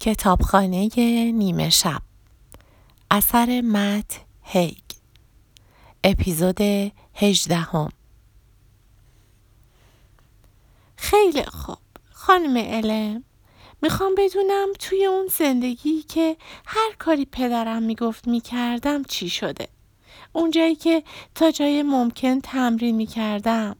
کتابخانه نیمه شب. اثر مت هیگ. اپیزود هجدهم. خیلی خوب. خانم علم می‌خوام بدونم توی اون زندگی که هر کاری پدرم می‌گفت می‌کردم چی شده؟ اونجایی که تا جای ممکن تمرین می‌کردم.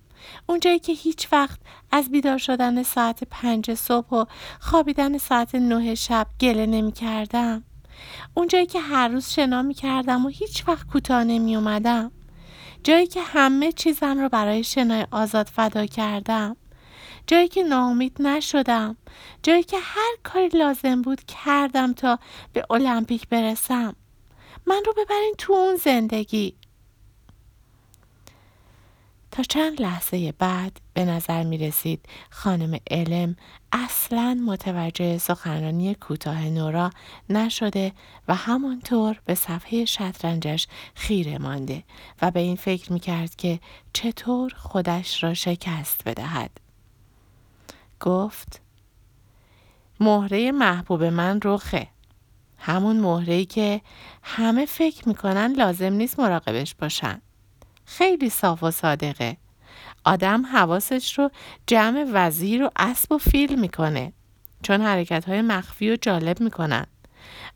اونجایی که هیچ وقت از بیدار شدن ساعت پنج صبح و خوابیدن ساعت نه شب گله نمی کردم. اونجایی که هر روز شنا می کردم و هیچ وقت کوتاه نمی اومدم. جایی که همه چیزم رو برای شنای آزاد فدا کردم. جایی که ناامید نشدم. جایی که هر کاری لازم بود کردم تا به المپیک برسم. من رو ببرین تو اون زندگی. تا چند لحظه بعد به نظر می رسید خانم علم اصلا متوجه سخنرانی کوتاه نورا نشده و همانطور به صفحه شطرنجش خیره مانده و به این فکر می کرد که چطور خودش را شکست بدهد. گفت مهره محبوب من رخه. همون مهره که همه فکر می‌کنن لازم نیست مراقبش باشن. خیلی صاف و صادقه. آدم حواسش رو جمع وزیر و اسب و فیل می‌کنه. چون حرکت های مخفی و جالب می‌کنن.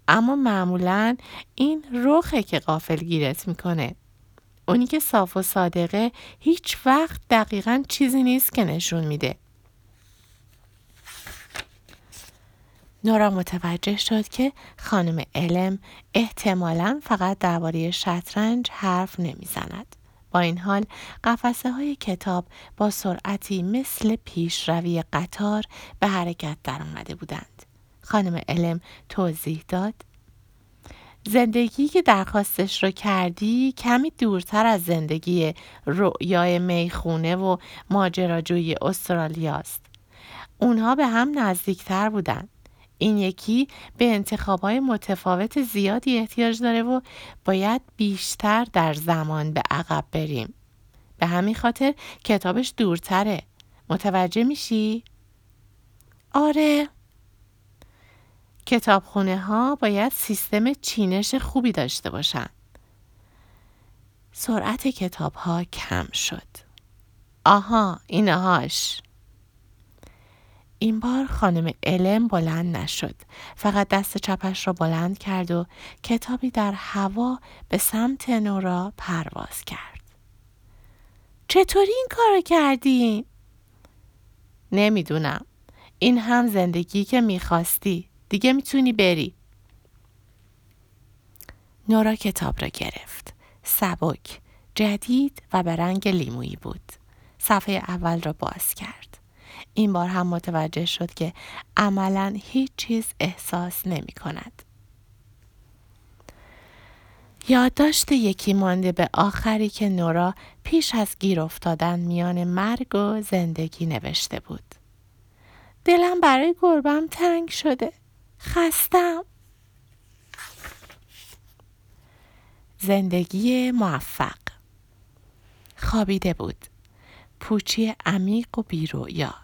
اما معمولا این رخه که قافل گیرت می‌کنه. اونی که صاف و صادقه هیچ وقت دقیقا چیزی نیست که نشون میده. نورا متوجه شد که خانم علم احتمالا فقط درباره شطرنج حرف نمی‌زند. با این حال قفسه های کتاب با سرعتی مثل پیشروی قطار به حرکت در آمده بودند. خانم علم توضیح داد زندگی که درخواستش رو کردی کمی دورتر از زندگی رؤیای می‌خونه و ماجراجویی استرالیاست. اونها به هم نزدیکتر بودند. این یکی به انتخابهای متفاوت زیادی احتیاج داره و باید بیشتر در زمان به عقب بریم. به همین خاطر کتابش دورتره. متوجه میشی؟ آره. کتابخونه ها باید سیستم چینش خوبی داشته باشن. سرعت کتاب ها کم شد. آها اینهاش. این بار خانم علم بلند نشد. فقط دست چپش را بلند کرد و کتابی در هوا به سمت نورا پرواز کرد. چطوری این کار کردی؟ نمی‌دونم. این هم زندگی که می‌خواستی. دیگه می‌تونی بری. نورا کتاب را گرفت. سبک، جدید و به رنگ لیمویی بود. صفحه اول را باز کرد. این بار هم متوجه شد که عملا هیچ چیز احساس نمی کند. یادداشت یکی مانده به آخری که نورا پیش از گیر افتادن میان مرگ و زندگی نوشته بود. دلم برای گربم تنگ شده. خستم. زندگی موفق خوابیده بود. پوچی عمیق و بیرویا.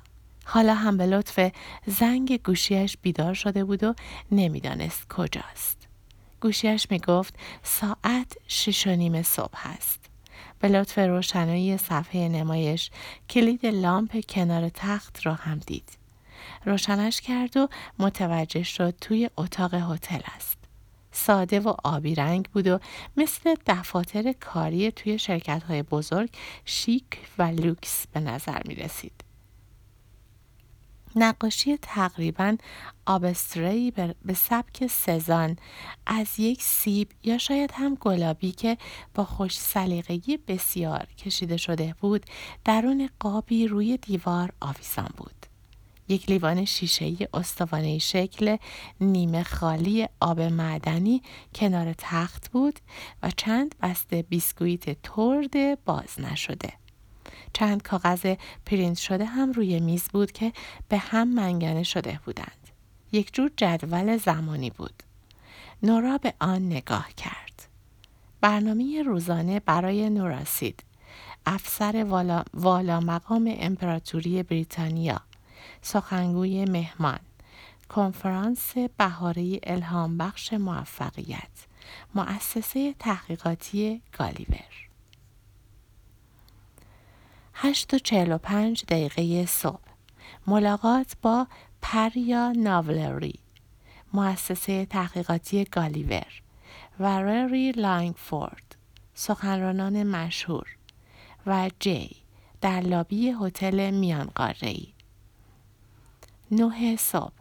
حالا هم به لطف زنگ گوشیش بیدار شده بود و نمی‌دانست کجاست. گوشیش می گفت ساعت شش و نیم صبح است. به لطف روشنایی صفحه نمایش کلید لامپ کنار تخت را هم دید. روشنش کرد و متوجه شد توی اتاق هتل است. ساده و آبی رنگ بود و مثل دفاتر کاری توی شرکت های بزرگ شیک و لوکس به نظر می رسید. نقاشی تقریبا آبستری به سبک سزان از یک سیب یا شاید هم گلابی که با خوش سلیقگی بسیار کشیده شده بود درون قابی روی دیوار آویزان بود. یک لیوان شیشه‌ای استوانه شکل نیمه خالی آب معدنی کنار تخت بود و چند بسته بیسکویت ترد باز نشده. چند کاغذ پرینت شده هم روی میز بود که به هم منگنه شده بودند. یک جور جدول زمانی بود. نورا به آن نگاه کرد. برنامه روزانه برای نوراسید افسر والا, والا مقام امپراتوری بریتانیا سخنگوی مهمان کنفرانس بهاره الهام بخش موفقیت مؤسسه تحقیقاتی گالیور 8 و 45 دقیقه صبح. ملاقات با پریا ناولری مؤسسه تحقیقاتی گالیور و رری لانگفورد سخنرانان مشهور و جی در لابی هتل میان ای. نه صبح.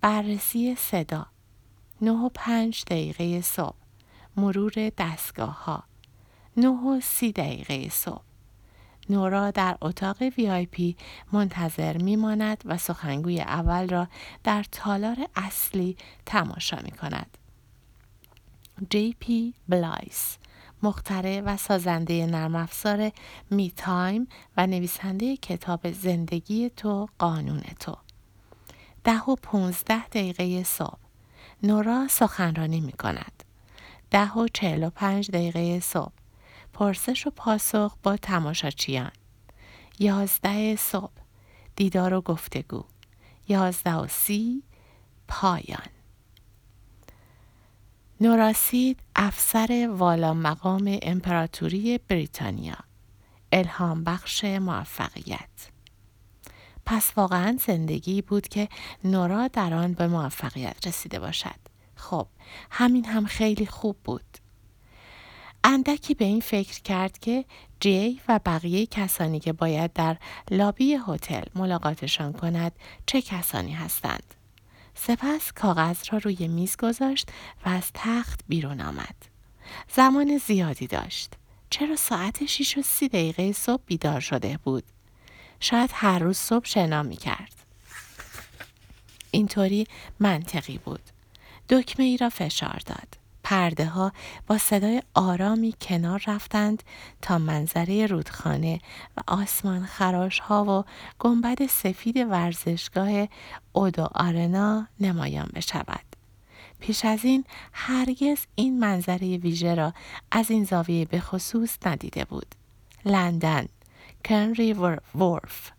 بررسی صدا. نه و پنج دقیقه صبح. مرور دستگاه ها نه و سی دقیقه صبح. نورا در اتاق پی منتظر میماند و سخنگوی اول را در تالار اصلی تماشا می کند. جی پی بلایس مخترع و سازنده نرم افزار MeTime و نویسنده کتاب زندگی تو قانون تو. ده و پونزده دقیقه صبح. نورا سخنرانی می کند ده و چهل و پنج دقیقه صبح. پرسش و پاسخ با تماشاچیان. یازده صبح دیدار و گفتگو. یازده و سی پایان. نوراسید افسر والا مقام امپراتوری بریتانیا. الهام بخش موفقیت. پس واقعا زندگی بود که نورا در آن به موفقیت رسیده باشد. خب همین هم خیلی خوب بود. اندکی به این فکر کرد که جی و بقیه کسانی که باید در لابی هتل ملاقاتشان کند چه کسانی هستند سپس کاغذ را روی میز گذاشت و از تخت بیرون آمد. زمان زیادی داشت. چرا ساعت 6 و سی دقیقه صبح بیدار شده بود؟ شاید هر روز صبح شنا می کرد. اینطوری منطقی بود. دکمه ای را فشار داد. پرده ها با صدای آرامی کنار رفتند تا منظره رودخانه و آسمان خراش ها و گنبد سفید ورزشگاه اودو آرنا نمایان بشود. پیش از این هرگز این منظره ویژه را از این زاویه به خصوص ندیده بود. لندن، کنری ورف،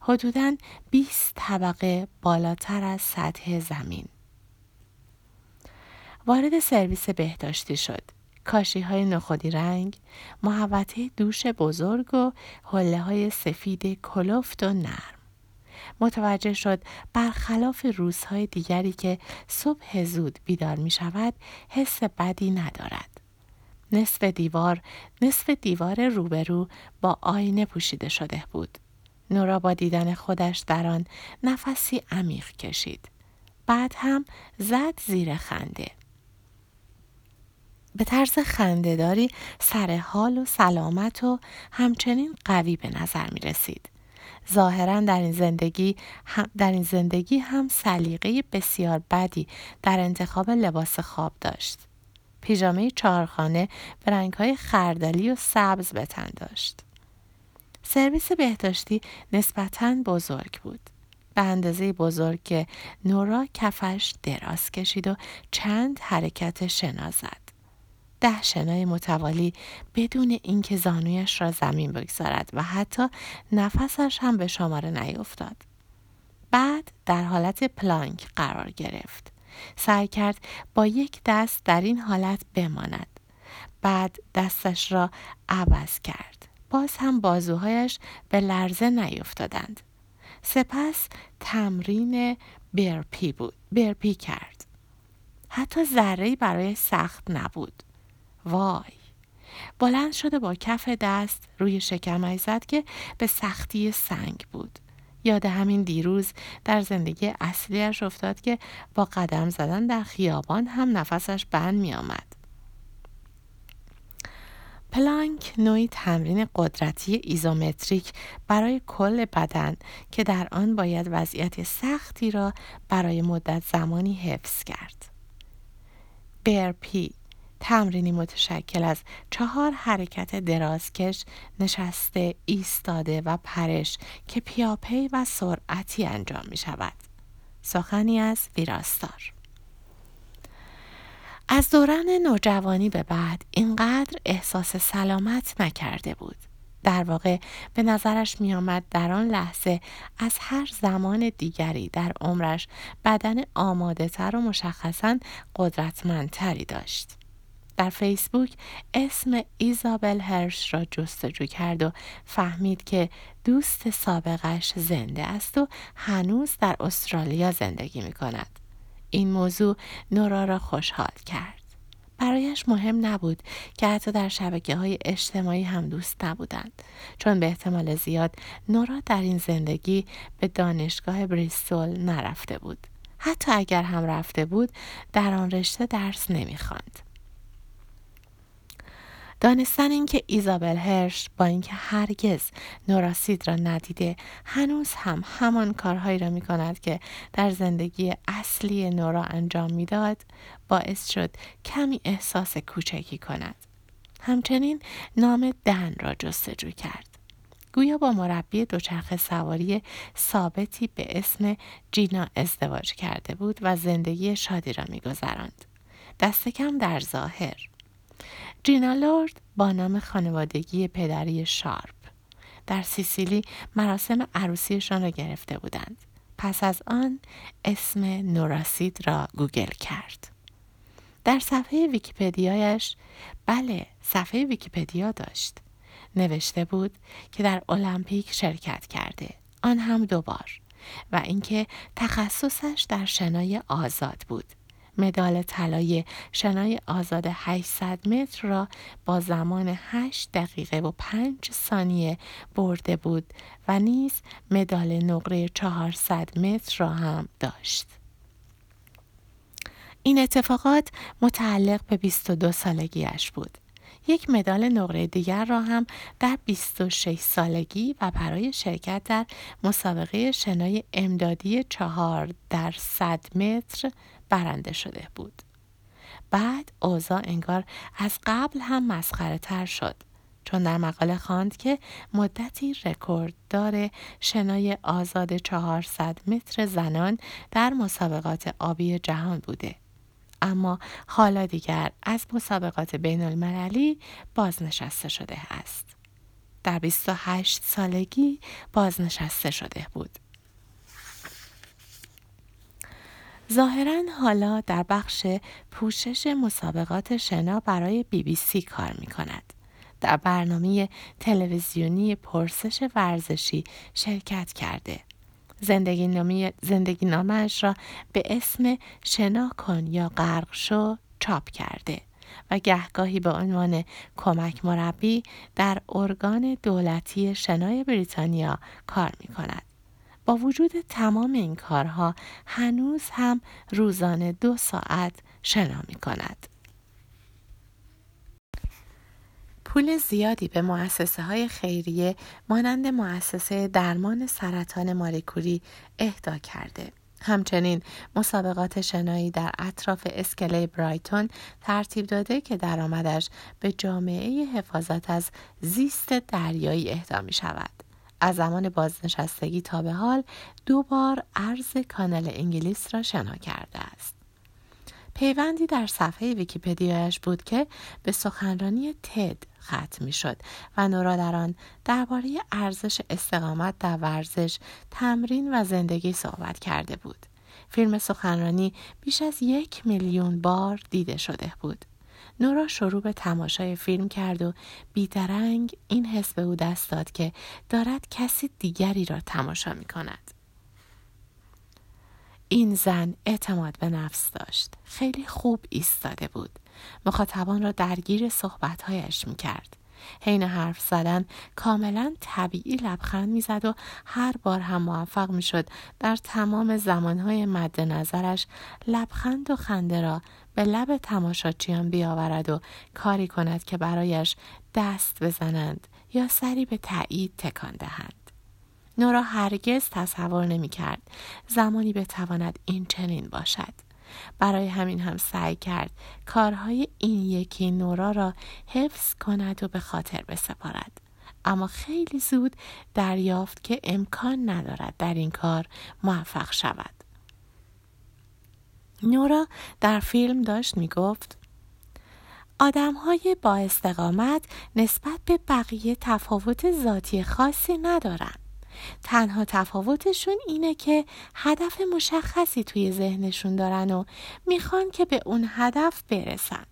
حدوداً 20 طبقه بالاتر از سطح زمین. وارد سرویس بهداشتی شد. کاشی های نخودی رنگ، محوطه دوش بزرگ و حله های سفید کلفت و نرم. متوجه شد برخلاف روزهای دیگری که صبح زود بیدار می شود حس بدی ندارد. نصف دیوار نصف دیوار روبرو با آینه پوشیده شده بود. نورا با دیدن خودش در آن نفسی عمیق کشید. بعد هم زد زیر خنده. به طرز خندهداری سر حال و سلامت و همچنین قوی به نظر می رسید. ظاهرا در این زندگی هم در این زندگی هم سلیقه بسیار بدی در انتخاب لباس خواب داشت. پیژامه چهارخانه به رنگهای خردلی و سبز به تن داشت. سرویس بهداشتی نسبتاً بزرگ بود. به اندازه بزرگ که نورا کفش دراز کشید و چند حرکت شنا زد. ده شنای متوالی بدون اینکه زانویش را زمین بگذارد و حتی نفسش هم به شماره نیفتاد. بعد در حالت پلانک قرار گرفت. سعی کرد با یک دست در این حالت بماند. بعد دستش را عوض کرد. باز هم بازوهایش به لرزه نیفتادند. سپس تمرین برپی بود. برپی کرد. حتی ذره برای سخت نبود. وای بلند شده با کف دست روی شکمش زد که به سختی سنگ بود یاد همین دیروز در زندگی اصلیش افتاد که با قدم زدن در خیابان هم نفسش بند می آمد. پلانک نوعی تمرین قدرتی ایزومتریک برای کل بدن که در آن باید وضعیت سختی را برای مدت زمانی حفظ کرد. برپی تمرینی متشکل از چهار حرکت درازکش نشسته ایستاده و پرش که پیاپی و سرعتی انجام می شود. سخنی از ویراستار از دوران نوجوانی به بعد اینقدر احساس سلامت نکرده بود. در واقع به نظرش می آمد در آن لحظه از هر زمان دیگری در عمرش بدن آماده تر و مشخصا قدرتمندتری داشت. در فیسبوک اسم ایزابل هرش را جستجو کرد و فهمید که دوست سابقش زنده است و هنوز در استرالیا زندگی می کند. این موضوع نورا را خوشحال کرد. برایش مهم نبود که حتی در شبکه های اجتماعی هم دوست نبودند چون به احتمال زیاد نورا در این زندگی به دانشگاه بریستول نرفته بود. حتی اگر هم رفته بود در آن رشته درس نمی‌خواند. دانستن اینکه ایزابل هرش با اینکه هرگز نوراسید را ندیده هنوز هم همان کارهایی را می کند که در زندگی اصلی نورا انجام می‌داد باعث شد کمی احساس کوچکی کند. همچنین نام دن را جستجو کرد. گویا با مربی دوچرخه سواری ثابتی به اسم جینا ازدواج کرده بود و زندگی شادی را میگذراند. دست کم در ظاهر. جینا لورد با نام خانوادگی پدری شارپ در سیسیلی مراسم عروسیشان را گرفته بودند. پس از آن اسم نورا سید را گوگل کرد. در صفحه ویکیپدیایش بله صفحه ویکیپدیا داشت. نوشته بود که در المپیک شرکت کرده. آن هم دوبار و اینکه تخصصش در شنای آزاد بود. مدال طلای شنای آزاد 800 متر را با زمان 8 دقیقه و 5 ثانیه برده بود و نیز مدال نقره 400 متر را هم داشت. این اتفاقات متعلق به 22 سالگیش بود. یک مدال نقره دیگر را هم در 26 سالگی و برای شرکت در مسابقه شنای امدادی چهار در 100 متر برنده شده بود. بعد اوضاع انگار از قبل هم مسخره تر شد. چون در مقاله خواند که مدتی رکورددار شنای آزاد 400 متر زنان در مسابقات آبی جهان بوده. اما حالا دیگر از مسابقات بین المللی بازنشسته شده است. در 28 سالگی بازنشسته شده بود. ظاهرا حالا در بخش پوشش مسابقات شنا برای بی بی سی کار می کند. در برنامه تلویزیونی پرسش ورزشی شرکت کرده. زندگی, نامی زندگی نامش را به اسم شنا کن یا غرق شو چاپ کرده و گهگاهی به عنوان کمک مربی در ارگان دولتی شنای بریتانیا کار می کند. با وجود تمام این کارها هنوز هم روزانه دو ساعت شنا می کند. پول زیادی به مؤسسه های خیریه مانند مؤسسه درمان سرطان ماریکوری اهدا کرده. همچنین مسابقات شنایی در اطراف اسکله برایتون ترتیب داده که درآمدش به جامعه حفاظت از زیست دریایی اهدا می شود. از زمان بازنشستگی تا به حال دو بار عرض کانال انگلیس را شنا کرده است. پیوندی در صفحه ویکیپدیایش بود که به سخنرانی تد ختم می شد و نورا در آن درباره ارزش استقامت در ورزش، تمرین و زندگی صحبت کرده بود. فیلم سخنرانی بیش از یک میلیون بار دیده شده بود. نورا شروع به تماشای فیلم کرد و بیدرنگ این حس به او دست داد که دارد کسی دیگری را تماشا می کند. این زن اعتماد به نفس داشت. خیلی خوب ایستاده بود. مخاطبان را درگیر صحبتهایش می کرد. حین حرف زدن کاملا طبیعی لبخند می‌زد و هر بار هم موفق می‌شد در تمام زمانهای مد نظرش لبخند و خنده را به لب تماشاچیان بیاورد و کاری کند که برایش دست بزنند یا سری به تایید تکان دهند. نورا هرگز تصور نمی کرد زمانی بتواند این چنین باشد. برای همین هم سعی کرد کارهای این یکی نورا را حفظ کند و به خاطر بسپارد. اما خیلی زود دریافت که امکان ندارد در این کار موفق شود. نورا در فیلم داشت می گفت آدم های با استقامت نسبت به بقیه تفاوت ذاتی خاصی ندارن. تنها تفاوتشون اینه که هدف مشخصی توی ذهنشون دارن و می‌خوان که به اون هدف برسن.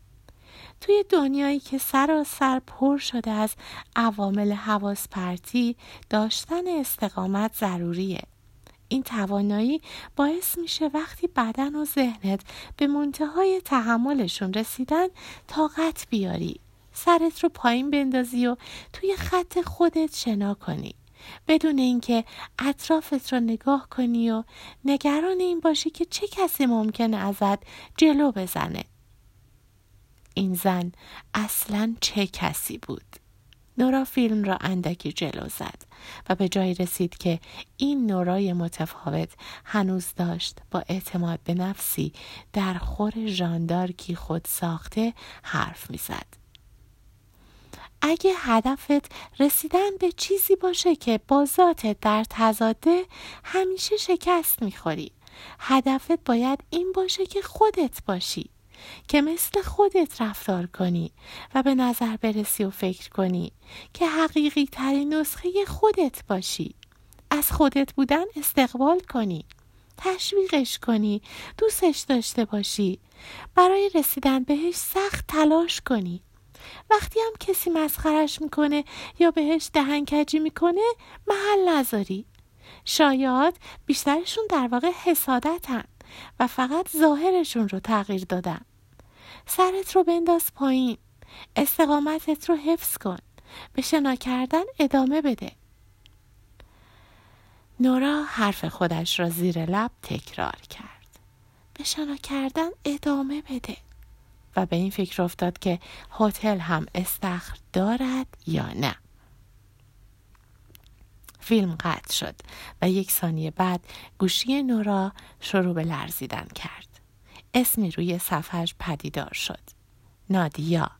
توی دنیایی که سراسر پر شده از عوامل حواس پرتی داشتن استقامت ضروریه. این توانایی باعث میشه وقتی بدن و ذهنت به منتهای تحملشون رسیدن طاقت بیاری سرت رو پایین بندازی و توی خط خودت شنا کنی بدون اینکه اطرافت رو نگاه کنی و نگران این باشی که چه کسی ممکنه ازت جلو بزنه این زن اصلا چه کسی بود نورا فیلم را اندکی جلو زد و به جایی رسید که این نورای متفاوت هنوز داشت با اعتماد به نفسی در خور ژاندارکی خود ساخته حرف می‌زد. اگه هدفت رسیدن به چیزی باشه که با ذاتت در تضاده همیشه شکست می‌خوری. هدفت باید این باشه که خودت باشی. که مثل خودت رفتار کنی و به نظر برسی و فکر کنی که حقیقی ترین نسخه خودت باشی از خودت بودن استقبال کنی تشویقش کنی دوستش داشته باشی برای رسیدن بهش سخت تلاش کنی وقتی هم کسی مسخرش می‌کنه یا بهش دهنکجی می‌کنه محل نذاری. شاید بیشترشون در واقع حسادتن و فقط ظاهرشون رو تغییر دادن. سرت رو بنداز پایین. استقامتت رو حفظ کن. به شنا کردن ادامه بده. نورا حرف خودش را زیر لب تکرار کرد. به شنا کردن ادامه بده. و به این فکر افتاد که هتل هم استخر دارد یا نه. فیلم قطع شد و یک ثانیه بعد گوشی نورا شروع به لرزیدن کرد. اسمی روی صفحش پدیدار شد. نادیا.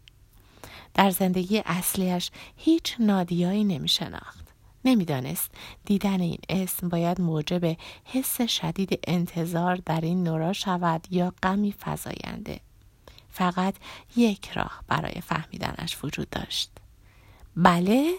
در زندگی اصلیش هیچ نادیایی نمی شناخت نمی‌دانست دیدن این اسم باید موجب حس شدید انتظار در این نورا شود یا غمی فزاینده. فقط یک راه برای فهمیدنش وجود داشت. بله